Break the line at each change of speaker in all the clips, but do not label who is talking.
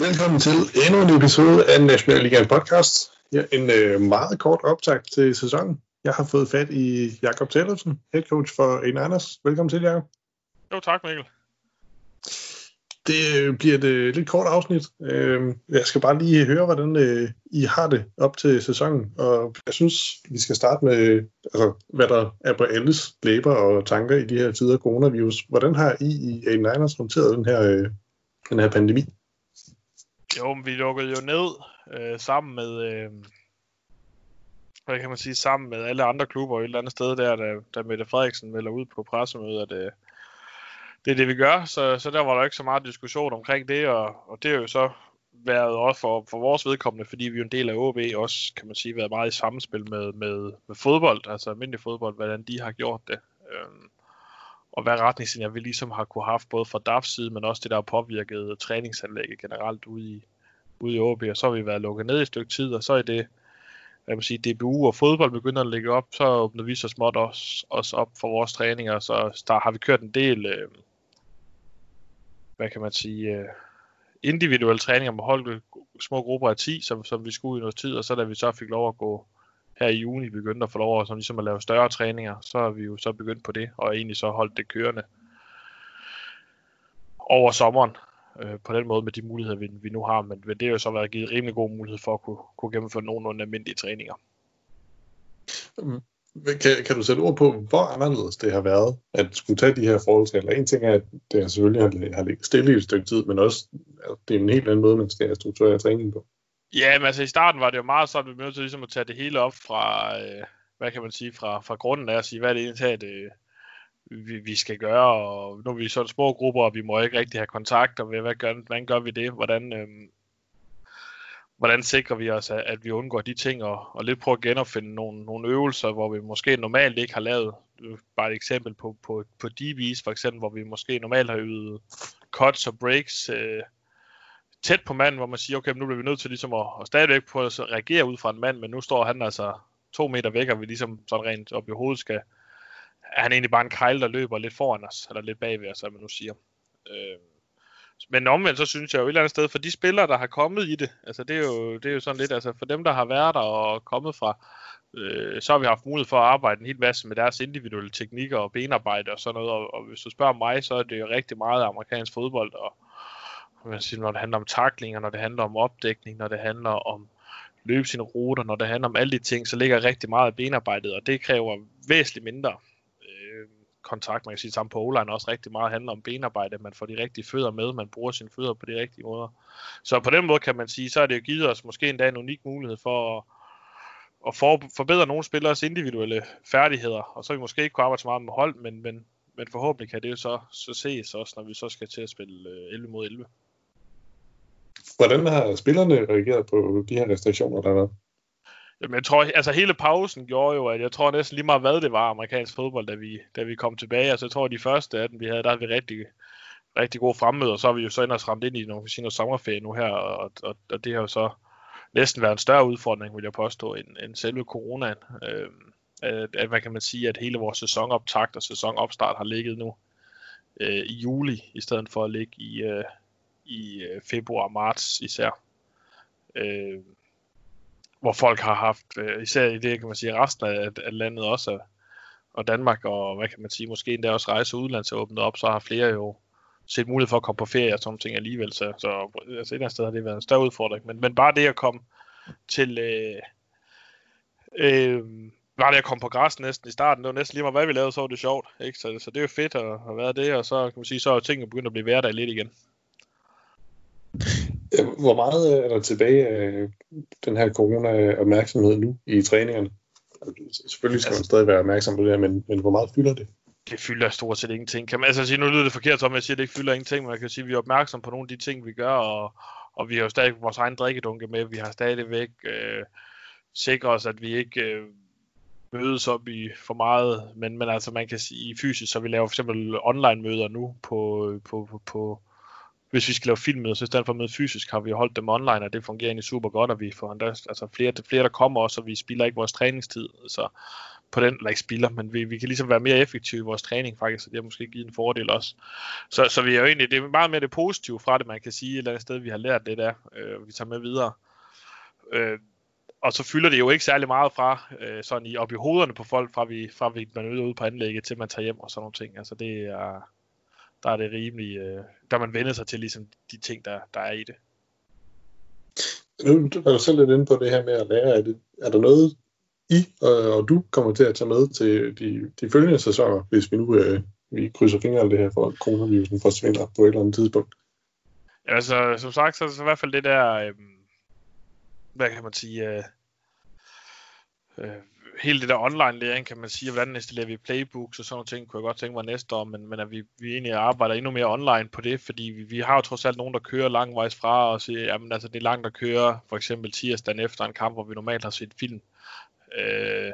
Velkommen til endnu en episode af National Liga podcast. Ja, en øh, meget kort optag til sæsonen. Jeg har fået fat i Jakob Tellefsen, head coach for En Anders. Velkommen til, Jakob.
Jo, tak Mikkel.
Det øh, bliver et øh, lidt kort afsnit. Øh, jeg skal bare lige høre, hvordan øh, I har det op til sæsonen. Og jeg synes, vi skal starte med, altså, hvad der er på alles læber og tanker i de her tider coronavirus. Hvordan har I i En Anders håndteret den her, øh, den her pandemi?
Jo, men vi lukkede jo ned øh, sammen med, øh, hvad kan man sige, sammen med alle andre klubber et eller andet sted der, da, da Mette Frederiksen melder ud på pressemødet, at øh, det er det, vi gør. Så, så der var der ikke så meget diskussion omkring det, og, og det er jo så været også for, for vores vedkommende, fordi vi er en del af OB, også kan man sige, været meget i samspil med, med, med fodbold, altså almindelig fodbold, hvordan de har gjort det. Øhm, og hvad retningslinjer vi ligesom har kunne haft, både fra DAFs side, men også det, der har påvirket træningsanlægget generelt ude i, ude i OB, og så har vi været lukket ned i et stykke tid, og så er det, hvad man sige, DBU og fodbold begynder at lægge op, så åbner vi så småt os, os op for vores træninger, så der har vi kørt en del, øh, hvad kan man sige, øh, individuelle træninger med hold, små grupper af 10, som, som vi skulle i noget tid, og så da vi så fik lov at gå her i juni begyndte at få lov at, som ligesom at lave større træninger, så er vi jo så begyndt på det, og egentlig så holdt det kørende over sommeren øh, på den måde med de muligheder, vi, vi nu har, men, men det har jo så været givet rimelig god mulighed for at kunne, kunne gennemføre nogenlunde almindelige træninger.
Mm. Kan, kan du sætte ord på, hvor anderledes det har været at skulle tage de her forholdsregler? En ting er, at det selvfølgelig har, har ligget stille i et stykke tid, men også at det er en helt anden måde, man skal strukturere træningen på.
Ja, men altså i starten var det jo meget sådan, at vi blev nødt til ligesom at tage det hele op fra, øh, hvad kan man sige, fra, fra grunden af at sige, hvad er det egentlig, det, øh, vi, vi skal gøre, og nu er vi sådan små grupper, og vi må ikke rigtig have kontakt, og hvad gør, hvordan gør vi det, hvordan, øh, hvordan sikrer vi os, at, at vi undgår de ting, og, og lidt prøve at genopfinde nogle, nogle øvelser, hvor vi måske normalt ikke har lavet, øh, bare et eksempel på, på, på DB's for eksempel, hvor vi måske normalt har øvet cuts og breaks, øh, tæt på manden, hvor man siger, okay, nu bliver vi nødt til ligesom at, at stadigvæk på at reagere ud fra en mand, men nu står han altså to meter væk, og vi ligesom sådan rent op i hovedet skal, er han egentlig bare en kejl, der løber lidt foran os, eller lidt bagved os, som man nu siger. Øh, men omvendt, så synes jeg jo et eller andet sted, for de spillere, der har kommet i det, altså det er jo, det er jo sådan lidt, altså for dem, der har været der og kommet fra, øh, så har vi haft mulighed for at arbejde en hel masse med deres individuelle teknikker og benarbejde og sådan noget, og, og hvis du spørger mig, så er det jo rigtig meget amerikansk fodbold, og man siger, når det handler om taklinger, når det handler om opdækning, når det handler om løbe sine ruter, når det handler om alle de ting, så ligger rigtig meget af benarbejdet, og det kræver væsentligt mindre øh, kontakt. Man kan sige, sammen på o også rigtig meget handler om benarbejde, man får de rigtige fødder med, man bruger sine fødder på de rigtige måder. Så på den måde kan man sige, så er det jo givet os måske endda en unik mulighed for at, at for, forbedre nogle spillers individuelle færdigheder, og så vi måske ikke kunne arbejde så meget med hold, men, men, men forhåbentlig kan det jo så, så ses også, når vi så skal til at spille øh, 11 mod 11.
Hvordan har spillerne reageret på de her restriktioner, der har været?
Jamen, jeg tror, altså hele pausen gjorde jo, at jeg tror næsten lige meget, hvad det var amerikansk fodbold, da vi, da vi kom tilbage. Altså, jeg tror, de første af dem, vi havde, der havde vi rigtig, rigtig gode fremmøder, så har vi jo så ellers ramt ind i nogle, noget sommerferie nu her, og, og, og, det har jo så næsten været en større udfordring, vil jeg påstå, end, end selve coronaen. Øh, at, at, hvad kan man sige, at hele vores sæsonoptakt og sæsonopstart har ligget nu øh, i juli, i stedet for at ligge i, øh, i øh, februar og marts især. Øh, hvor folk har haft, øh, især i det kan man sige, resten af, af landet også, og Danmark, og hvad kan man sige, måske endda også rejse udlands og åbnet op, så har flere jo set mulighed for at komme på ferie og sådan ting alligevel. Så, så altså et eller andet sted har det været en større udfordring. Men, men bare det at komme til... Øh, øh, bare det at komme på græs næsten i starten, det var næsten lige meget, hvad vi lavede, så var det sjovt. Ikke? Så, så det er jo fedt at, at være det, og så kan man sige, så er tingene begyndt at blive hverdag lidt igen.
Hvor meget er der tilbage af den her corona-opmærksomhed nu i træningerne? Selvfølgelig skal altså, man stadig være opmærksom på det her, men, men hvor meget fylder det?
Det fylder stort set ingenting. Kan man altså sige, nu lyder det forkert, som jeg siger, at det ikke fylder ingenting, men man kan sige, at vi er opmærksom på nogle af de ting, vi gør, og, og vi har jo stadig vores egen drikkedunke med. Vi har stadigvæk øh, sikret os, at vi ikke øh, mødes op i for meget, men, men altså man kan sige fysisk, så vi laver for eksempel online møder nu på, på, på, på hvis vi skal lave filmmøder, så i stedet for at møde fysisk, har vi holdt dem online, og det fungerer egentlig super godt, og vi får endda, altså flere, flere der kommer også, og vi spilder ikke vores træningstid. Så på den, eller ikke spilder, men vi, vi kan ligesom være mere effektive i vores træning faktisk, så det har måske givet en fordel også. Så, så vi er jo egentlig, det er meget mere det positive fra det, man kan sige, et eller andet sted, vi har lært det der, øh, vi tager med videre. Øh, og så fylder det jo ikke særlig meget fra, øh, sådan i, op i hovederne på folk, fra vi, fra vi man er ude på anlægget, til man tager hjem og sådan nogle ting. Altså det er, der er det rimelig, øh, der man vender sig til ligesom de ting, der, der er i det.
Nu er du selv lidt inde på det her med at lære. Er, det, er der noget, I og, og du kommer til at tage med til de, de følgende sæsoner, hvis vi nu øh, vi krydser fingre det her for, at coronavirusen forsvinder på et eller andet tidspunkt?
Ja, altså, som sagt, så er det i hvert fald det der, øh, hvad kan man sige, øh, øh, hele det der online læring, kan man sige, hvordan installerer vi playbooks og sådan nogle ting, kunne jeg godt tænke mig næste år, men, men at vi, vi egentlig arbejder endnu mere online på det, fordi vi, vi har jo trods alt nogen, der kører langvejs fra og siger, jamen altså det er langt at køre, for eksempel tirsdagen efter en kamp, hvor vi normalt har set film, øh,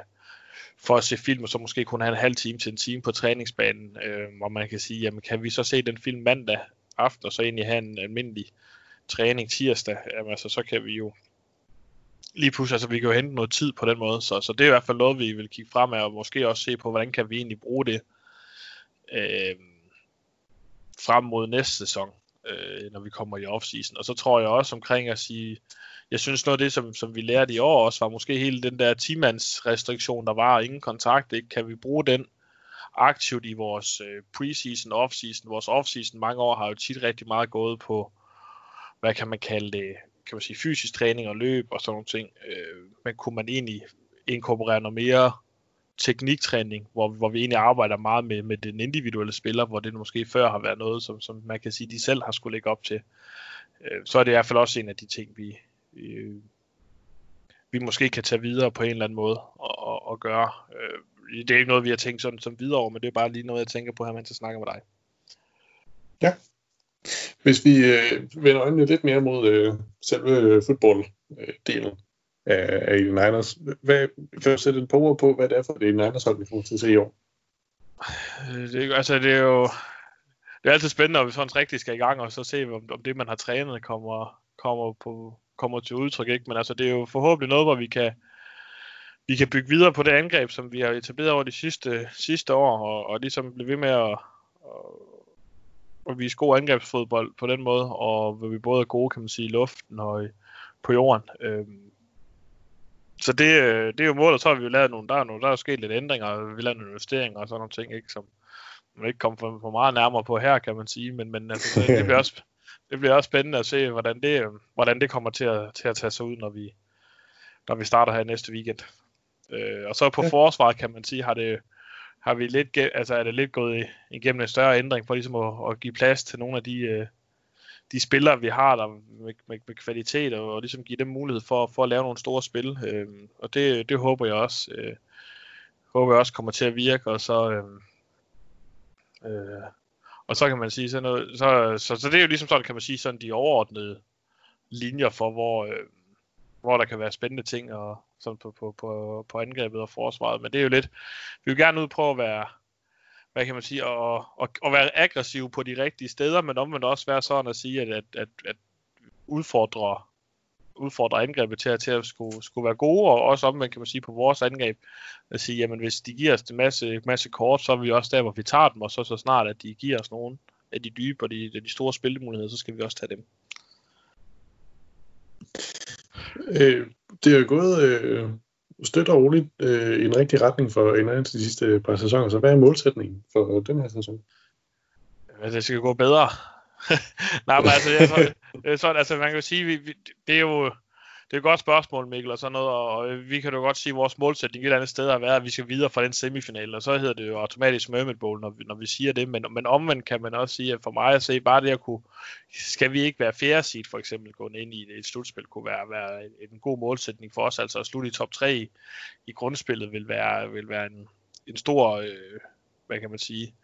for at se film, og så måske kun have en halv time til en time på træningsbanen, øh, hvor man kan sige, jamen kan vi så se den film mandag aften, og så egentlig have en almindelig træning tirsdag, jamen altså så kan vi jo lige pludselig, altså vi kan jo hente noget tid på den måde, så, så det er i hvert fald noget, vi vil kigge frem af, og måske også se på, hvordan kan vi egentlig bruge det øh, frem mod næste sæson, øh, når vi kommer i offseason. Og så tror jeg også omkring at sige, jeg synes noget af det, som, som vi lærte i år også, var måske hele den der 10 restriktion, der var, ingen kontakt, ikke? kan vi bruge den aktivt i vores øh, preseason, offseason. Vores offseason mange år har jo tit rigtig meget gået på, hvad kan man kalde det, kan man sige, fysisk træning og løb og sådan nogle ting. Øh, men kunne man egentlig inkorporere noget mere tekniktræning, hvor, hvor vi egentlig arbejder meget med, med den individuelle spiller, hvor det måske før har været noget, som, som man kan sige, de selv har skulle lægge op til. Øh, så er det i hvert fald også en af de ting, vi, øh, vi måske kan tage videre på en eller anden måde og, og, og gøre. Øh, det er ikke noget, vi har tænkt sådan som videre over, men det er bare lige noget, jeg tænker på her, mens jeg snakker med dig.
Ja, hvis vi øh, vender øjnene lidt mere mod øh, selve øh, fodbolddelen øh, af, af Eden Niners, hvad, kan du sætte et par ord på, hvad det er for det Niners hold, vi får til at se i år?
Øh, det, altså, det er jo det er altid spændende, når vi sådan rigtig skal i gang, og så se, om, om det, man har trænet, kommer, kommer, på, kommer til udtryk. Ikke? Men altså, det er jo forhåbentlig noget, hvor vi kan, vi kan bygge videre på det angreb, som vi har etableret over de sidste, sidste år, og, og ligesom blive ved med at, at og vise god angrebsfodbold på den måde, og hvor vi både er gode, kan man sige, i luften og i, på jorden. Øhm, så det, øh, det er jo målet, så har vi jo lavet nogle, der er, nogle, der er sket lidt ændringer, og vi lavet nogle investeringer og sådan nogle ting, ikke, som man ikke kommer for, for meget nærmere på her, kan man sige, men, men altså, det, bliver også, det bliver også spændende at se, hvordan det, hvordan det kommer til at, til at tage sig ud, når vi, når vi starter her næste weekend. Øh, og så på ja. forsvaret, kan man sige, har det, har vi lidt, altså er det lidt gået igennem en større ændring for ligesom at, at give plads til nogle af de, øh, de spillere, vi har der med, med, med kvalitet, og, og ligesom give dem mulighed for, for at lave nogle store spil. Øh, og det, det håber jeg også, øh, håber jeg også kommer til at virke, og så, øh, øh, og så kan man sige sådan noget, så, så, så det er jo ligesom sådan, kan man sige, sådan de overordnede linjer for, hvor, øh, hvor der kan være spændende ting og, sådan på, på, på, på angrebet og forsvaret. Men det er jo lidt, vi vil gerne ud på at være, hvad kan man sige, og, og, og være aggressiv på de rigtige steder, men omvendt også være sådan at sige, at, at, at, at udfordre udfordre angrebet til at, til at skulle, skulle være gode, og også omvendt kan man sige på vores angreb, at sige, jamen hvis de giver os en masse, masse kort, så er vi også der, hvor vi tager dem, og så så snart, at de giver os nogen af de dybe og de, de store spillemuligheder, så skal vi også tage dem.
Øh, det er jo gået øh, støt og roligt øh, i en rigtig retning for en de sidste par sæsoner. Så hvad er målsætningen for den her sæson?
Ja, altså, det skal gå bedre. Nej, men altså, jeg tror, sådan, altså man kan jo sige, vi, vi, det er jo det er et godt spørgsmål, Mikkel, og sådan noget, og øh, vi kan jo godt sige, at vores målsætning et eller andet sted har været, at vi skal videre fra den semifinal, og så hedder det jo automatisk Mermaid Bowl, når vi, når vi siger det, men, men omvendt kan man også sige, at for mig at se, bare det at kunne, skal vi ikke være fjerde seed for eksempel, gå ind i et slutspil, kunne være, være en, en god målsætning for os, altså at slutte i top 3 i, i grundspillet vil være, vil være en, en stor, øh, hvad kan man sige,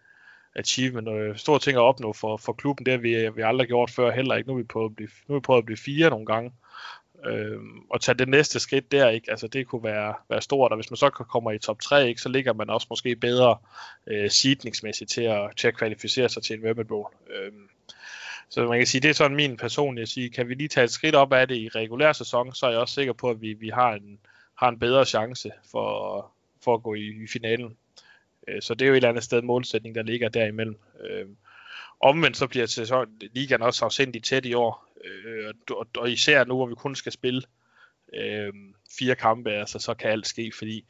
achievement og øh, stor ting at opnå for, for klubben. Det har vi, øh, vi aldrig gjort før heller ikke. Nu er vi på at blive, nu er vi på at blive fire nogle gange øh, og tage det næste skridt der, ikke? Altså det kunne være, være stort, og hvis man så kommer i top 3, ikke, så ligger man også måske bedre øh, seedningsmæssigt til at, til at kvalificere sig til en World Bowl. Øh, så man kan sige, det er sådan min personlige sige, kan vi lige tage et skridt op af det i regulær sæson, så er jeg også sikker på, at vi, vi har, en, har en bedre chance for, for at gå i, i finalen. Øh, så det er jo et eller andet sted målsætning, der ligger derimellem. Øh, omvendt så bliver sæson, ligaen også afsindig tæt i år, øh, og, og især nu, hvor vi kun skal spille øh, fire kampe, altså så kan alt ske, fordi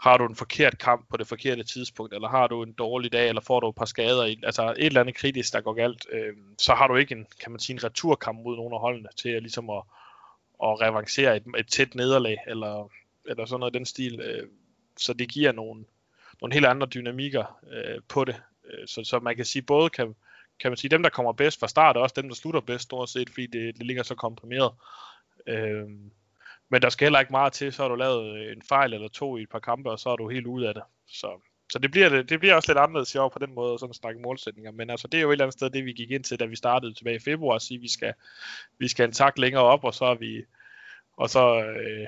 har du en forkert kamp på det forkerte tidspunkt, eller har du en dårlig dag, eller får du et par skader, altså et eller andet kritisk, der går galt, øh, så har du ikke en, kan man sige, en returkamp mod nogle af holdene til at, ligesom at, at revancere et, et tæt nederlag, eller, eller sådan noget i den stil. Øh, så det giver nogle, nogle helt andre dynamikker øh, på det. Øh, så, så man kan sige, både kan, kan man sige, dem der kommer bedst fra start, og også dem der slutter bedst stort set, fordi det, det ligger så komprimeret. Øh, men der skal heller ikke meget til, så har du lavet en fejl eller to i et par kampe, og så er du helt ude af det. Så, så det, bliver, det bliver også lidt anderledes i år på den måde, sådan at snakke målsætninger. Men altså, det er jo et eller andet sted, det vi gik ind til, da vi startede tilbage i februar, at sige, at vi skal, vi skal en tak længere op, og så er vi, og så øh,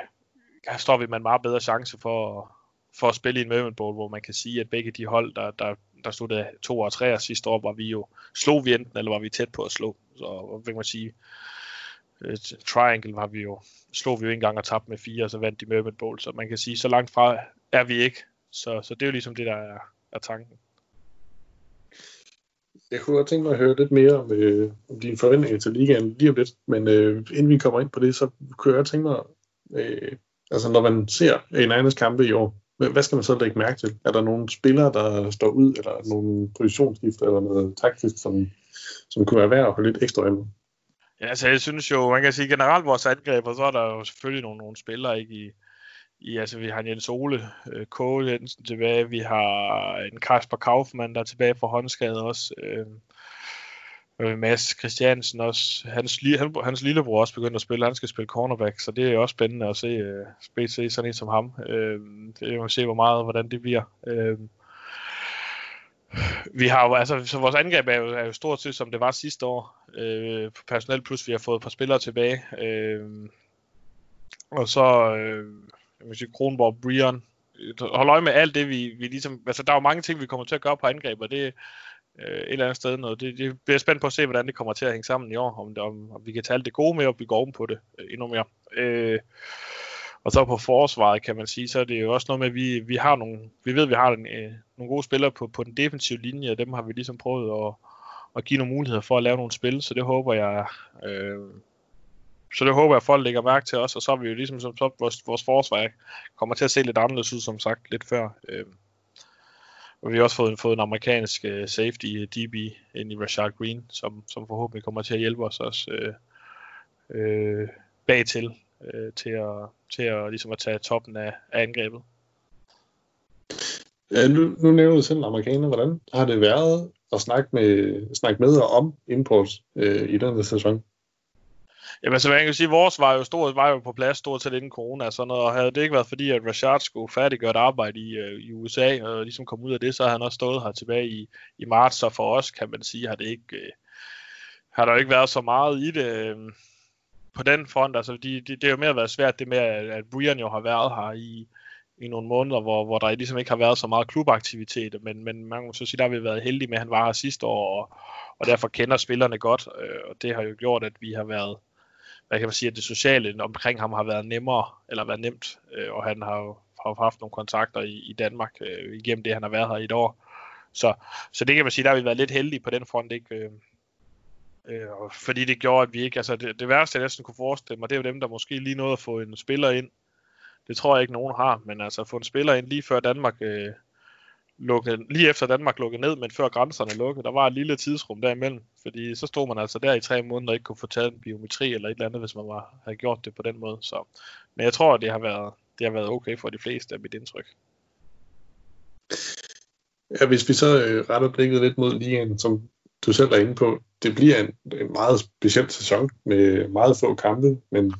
står vi med en meget bedre chance for, for at spille i en Mervyn Bowl, hvor man kan sige, at begge de hold, der, der, der sluttede to og tre sidste år, var vi jo, slog vi enten, eller var vi tæt på at slå. Så hvad kan man sige, øh, triangle var vi jo, slog vi jo en gang og tabte med fire, og så vandt de Mermaid Bowl, så man kan sige, så langt fra er vi ikke. Så, så det er jo ligesom det, der er, er tanken.
Jeg kunne godt tænke mig at høre lidt mere om, øh, om dine forventninger til ligaen lige om lidt, men øh, inden vi kommer ind på det, så kunne jeg godt tænke mig, øh, altså når man ser en kampe i år, hvad skal man så lægge mærke til? Er der nogle spillere, der står ud, eller nogle positionsskifter, eller noget taktisk, som, som kunne være værd at holde lidt ekstra med?
Ja, altså jeg synes jo, man kan sige generelt vores angreb, og så er der jo selvfølgelig nogle, nogle spillere ikke i, i, altså vi har Jens Ole øh, K. Jensen tilbage, vi har en Kasper Kaufmann, der er tilbage fra håndskade også, øh, øh, Mads Christiansen også, hans, han, hans lillebror også begyndt at spille, han skal spille cornerback, så det er også spændende at se, øh, se sådan en som ham, øh, det er se, hvor meget, hvordan det bliver. Øh, vi har jo, altså, så vores angreb er jo, er jo stort set som det var sidste år øh, på personel, plus vi har fået et par spillere tilbage. Øh, og så, øh, jeg vil sige, Kronborg, Brian. Hold øje med alt det, vi, vi ligesom, altså der er jo mange ting, vi kommer til at gøre på angreb, og det øh, et eller andet sted noget. Det, det bliver spændt på at se, hvordan det kommer til at hænge sammen i år, om, om, om vi kan tage alt det gode med, og bygge oven på det øh, endnu mere. Øh, og så på forsvaret, kan man sige, så er det jo også noget med, at vi, vi har nogle, vi ved, at vi har en, øh, nogle gode spillere på, på den defensive linje, og dem har vi ligesom prøvet at, at give nogle muligheder for at lave nogle spil, så det håber jeg, øh, så det håber jeg, at folk lægger mærke til os, og så er vi jo ligesom, som så vores, vores forsvar kommer til at se lidt anderledes ud, som sagt, lidt før. Øh, og vi har også fået, fået en amerikansk uh, safety øh, DB ind i Rashard Green, som, som forhåbentlig kommer til at hjælpe os også øh, øh, bagtil øh, til, at, til at, ligesom at tage toppen af, af angrebet.
Ja, nu, nu nævner du selv amerikaner. Hvordan har det været at snakke med, snakke med og om imports øh, i den sæson?
Jamen, altså, så man kan sige, vores var jo, stort, var jo på plads stort set inden corona, og sådan noget, og havde det ikke været fordi, at Rashard skulle færdiggøre et arbejde i, øh, i USA, og ligesom komme ud af det, så havde han også stået her tilbage i, i marts, så for os, kan man sige, har det ikke, øh, har der ikke været så meget i det øh, på den front, altså de, de, det er jo mere været svært det med, at, at Brian jo har været her i, i nogle måneder, hvor, hvor der ligesom ikke har været så meget klubaktivitet, men, men man må så sige, der har vi været heldige med, at han var her sidste år, og, og derfor kender spillerne godt, øh, og det har jo gjort, at vi har været, hvad kan man sige, at det sociale omkring ham har været nemmere, eller været nemt, øh, og han har jo har haft nogle kontakter i, i Danmark øh, igennem det, han har været her i et år. Så, så det kan man sige, der har vi været lidt heldige på den front, ikke? Øh, øh, fordi det gjorde, at vi ikke, altså det, det værste, jeg næsten kunne forestille mig, det er jo dem, der måske lige nåede at få en spiller ind, det tror jeg ikke, nogen har, men altså at få en spiller ind lige før Danmark øh, lukkede, lige efter Danmark lukkede ned, men før grænserne lukkede, der var et lille tidsrum derimellem, fordi så stod man altså der i tre måneder og ikke kunne få taget en biometri eller et eller andet, hvis man var, havde gjort det på den måde. Så, men jeg tror, det har været, det har været okay for de fleste af mit indtryk.
Ja, hvis vi så øh, retter blikket lidt mod ligaen, som du selv er inde på, det bliver en, en meget speciel sæson med meget få kampe, men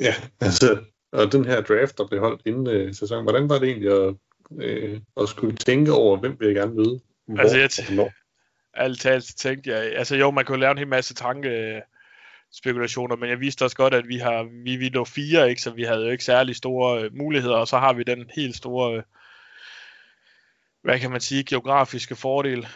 ja, altså og den her draft, der blev holdt inden øh, sæsonen, hvordan var det egentlig at, øh, at skulle tænke over, hvem vil jeg gerne møde?
Hvor, altså, jeg t- alt talt tænkte jeg, altså jo, man kunne lave en hel masse tanke spekulationer, men jeg vidste også godt, at vi har vi, vi lå fire, ikke, så vi havde jo ikke særlig store øh, muligheder, og så har vi den helt store, øh, hvad kan man sige, geografiske fordel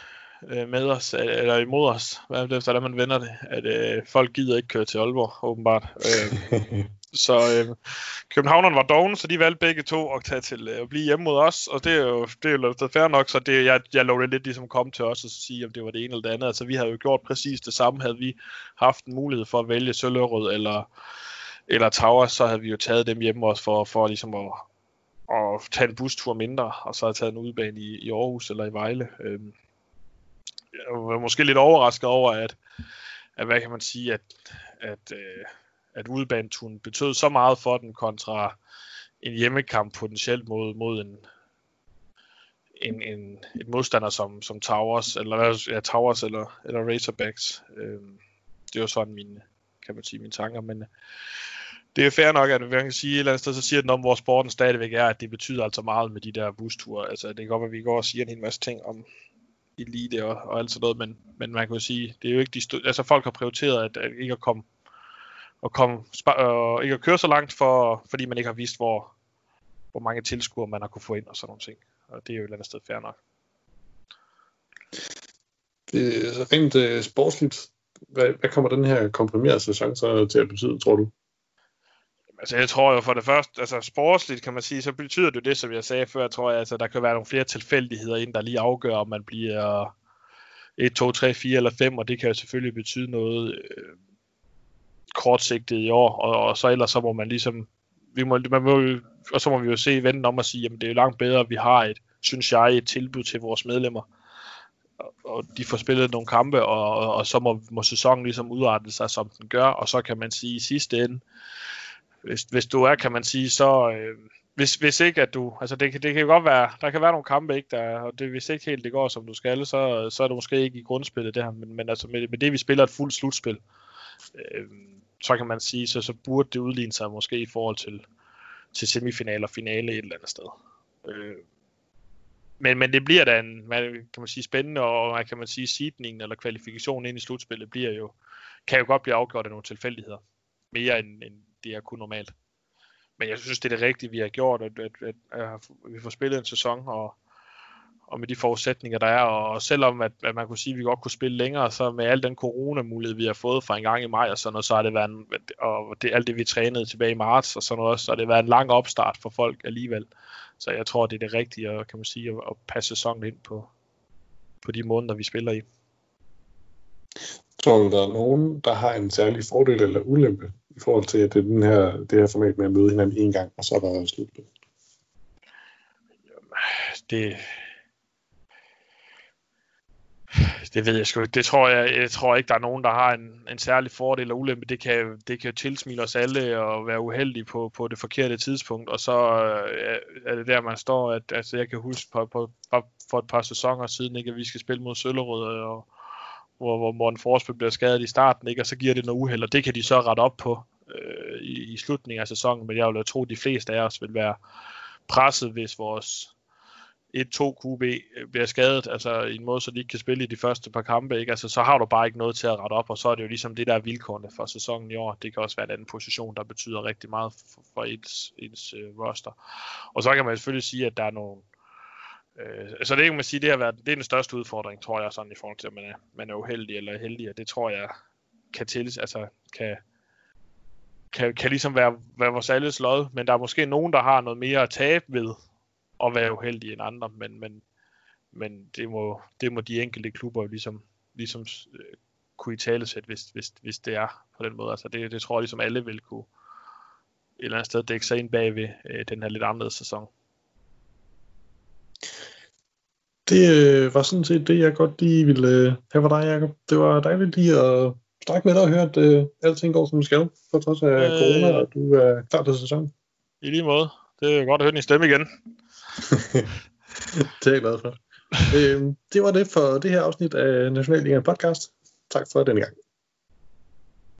øh, med os, eller imod os, hvad det, hvordan man vender det, at øh, folk gider ikke køre til Aalborg, åbenbart. Øh, Så øh, Københavneren var doven, så de valgte begge to at tage til øh, at blive hjemme mod os, og det er jo, det er jo fair nok, så det, jeg, jeg lå det lidt ligesom komme til os og sige, om det var det ene eller det andet. Altså vi havde jo gjort præcis det samme, havde vi haft en mulighed for at vælge Søllerød eller, eller Towers, så havde vi jo taget dem hjemme også for, for ligesom at, at tage en bustur mindre, og så have taget en udbane i, i Aarhus eller i Vejle. Øh, jeg var måske lidt overrasket over, at, at hvad kan man sige, at, at øh, at udbaneturen betød så meget for den kontra en hjemmekamp potentielt mod, mod en, en, en, et modstander som, som Towers, eller, ja, Towers eller, eller Razorbacks. Øh, det var sådan mine, kan man sige, mine tanker, men øh, det er fair nok, at man kan sige et eller andet sted, så siger den om, hvor sporten stadigvæk er, at det betyder altså meget med de der busture. Altså, det kan godt være, at vi går og siger en hel masse ting om elite og, og alt sådan noget, men, men man kan jo sige, det er jo ikke de stø- altså folk har prioriteret at, at ikke at komme at komme, øh, ikke at køre så langt, for, fordi man ikke har vist, hvor, hvor mange tilskuere man har kunne få ind og sådan nogle ting. Og det er jo et eller andet sted fair nok.
Det rent uh, sportsligt. Hvad, hvad kommer den her komprimerede sæson så til at betyde, tror du?
Altså jeg tror jo for det første, altså sportsligt kan man sige, så betyder det det, som jeg sagde før, tror jeg, altså der kan være nogle flere tilfældigheder ind, der lige afgør, om man bliver 1, 2, 3, 4 eller 5, og det kan jo selvfølgelig betyde noget. Øh, kortsigtet i år, og, og så ellers så må man ligesom, vi må, man må, og så må vi jo se venden om og sige, jamen det er langt bedre, at vi har et, synes jeg, et tilbud til vores medlemmer, og, og de får spillet nogle kampe, og, og, og så må, må sæsonen ligesom udarte sig, som den gør, og så kan man sige i sidste ende, hvis, hvis du er, kan man sige, så, øh, hvis, hvis ikke at du, altså det, det kan jo godt være, der kan være nogle kampe, ikke, der, og det, hvis ikke helt det går, som du skal, så, så er du måske ikke i grundspillet der, men, men altså med, med det, vi spiller et fuldt slutspil, øh, så kan man sige, så, så burde det udligne sig måske i forhold til, til semifinal og finale et eller andet sted. Øh, men, men det bliver da en, man, kan man sige, spændende, og kan man sige, sidningen eller kvalifikationen ind i slutspillet bliver jo, kan jo godt blive afgjort af nogle tilfældigheder. Mere end, end det er kun normalt. Men jeg synes, det er det rigtige, vi har gjort, at, at, at, at vi får spillet en sæson, og, og med de forudsætninger, der er. Og selvom at, at man kunne sige, at vi godt kunne spille længere, så med al den corona-mulighed, vi har fået fra en gang i maj og sådan noget, så har det været en, og det, alt det, vi trænede tilbage i marts og sådan noget, så har det været en lang opstart for folk alligevel. Så jeg tror, det er det rigtige, at, kan man sige, at, at passe sæsonen ind på, på de måneder, vi spiller i.
Tror du, der er nogen, der har en særlig fordel eller ulempe i forhold til at det, den her, det her format med at møde hinanden en gang, og så er der slut?
Det, det ved jeg sgu ikke. Det tror jeg, jeg tror ikke, der er nogen, der har en, en særlig fordel eller ulempe. Det kan, det kan tilsmile os alle og være uheldig på, på det forkerte tidspunkt. Og så øh, er det der, man står. At, altså, jeg kan huske på, på, på, for et par sæsoner siden, ikke, at vi skal spille mod Søllerød, øh, og, hvor, hvor Morten Forsby bliver skadet i starten, ikke, og så giver det noget uheld, og det kan de så rette op på øh, i, i slutningen af sæsonen. Men jeg vil tro, at de fleste af os vil være presset, hvis vores 1-2 QB øh, bliver skadet, altså i en måde, så de ikke kan spille i de første par kampe, ikke? Altså, så har du bare ikke noget til at rette op, og så er det jo ligesom det, der er vilkårene for sæsonen i år. Det kan også være en anden position, der betyder rigtig meget for, for ens, ens øh, roster. Og så kan man selvfølgelig sige, at der er nogle, øh, så det kan man sige, det, har været, det er den største udfordring, tror jeg, sådan i forhold til, at man er, man er uheldig eller heldig, og det tror jeg kan til, altså kan, kan, kan ligesom være, være vores alles lod, men der er måske nogen, der har noget mere at tabe ved, at være uheldige end andre, men, men, men det, må, det må de enkelte klubber jo ligesom, ligesom øh, kunne i tale sætte, hvis, hvis, hvis det er på den måde. Altså det, det tror jeg ligesom alle vil kunne et eller andet sted dække sig ind bagved øh, den her lidt anderledes sæson.
Det øh, var sådan set det, jeg godt lige ville øh, have for dig, Jacob. Det var dejligt lige at snakke med dig og høre, at øh, alting går som skal, for trods af øh, corona, og du er klar til sæsonen.
I lige måde. Det er godt at høre din stemme igen.
det er jeg glad for. øhm, det var det for det her afsnit af Nationalligaen podcast. Tak for denne gang.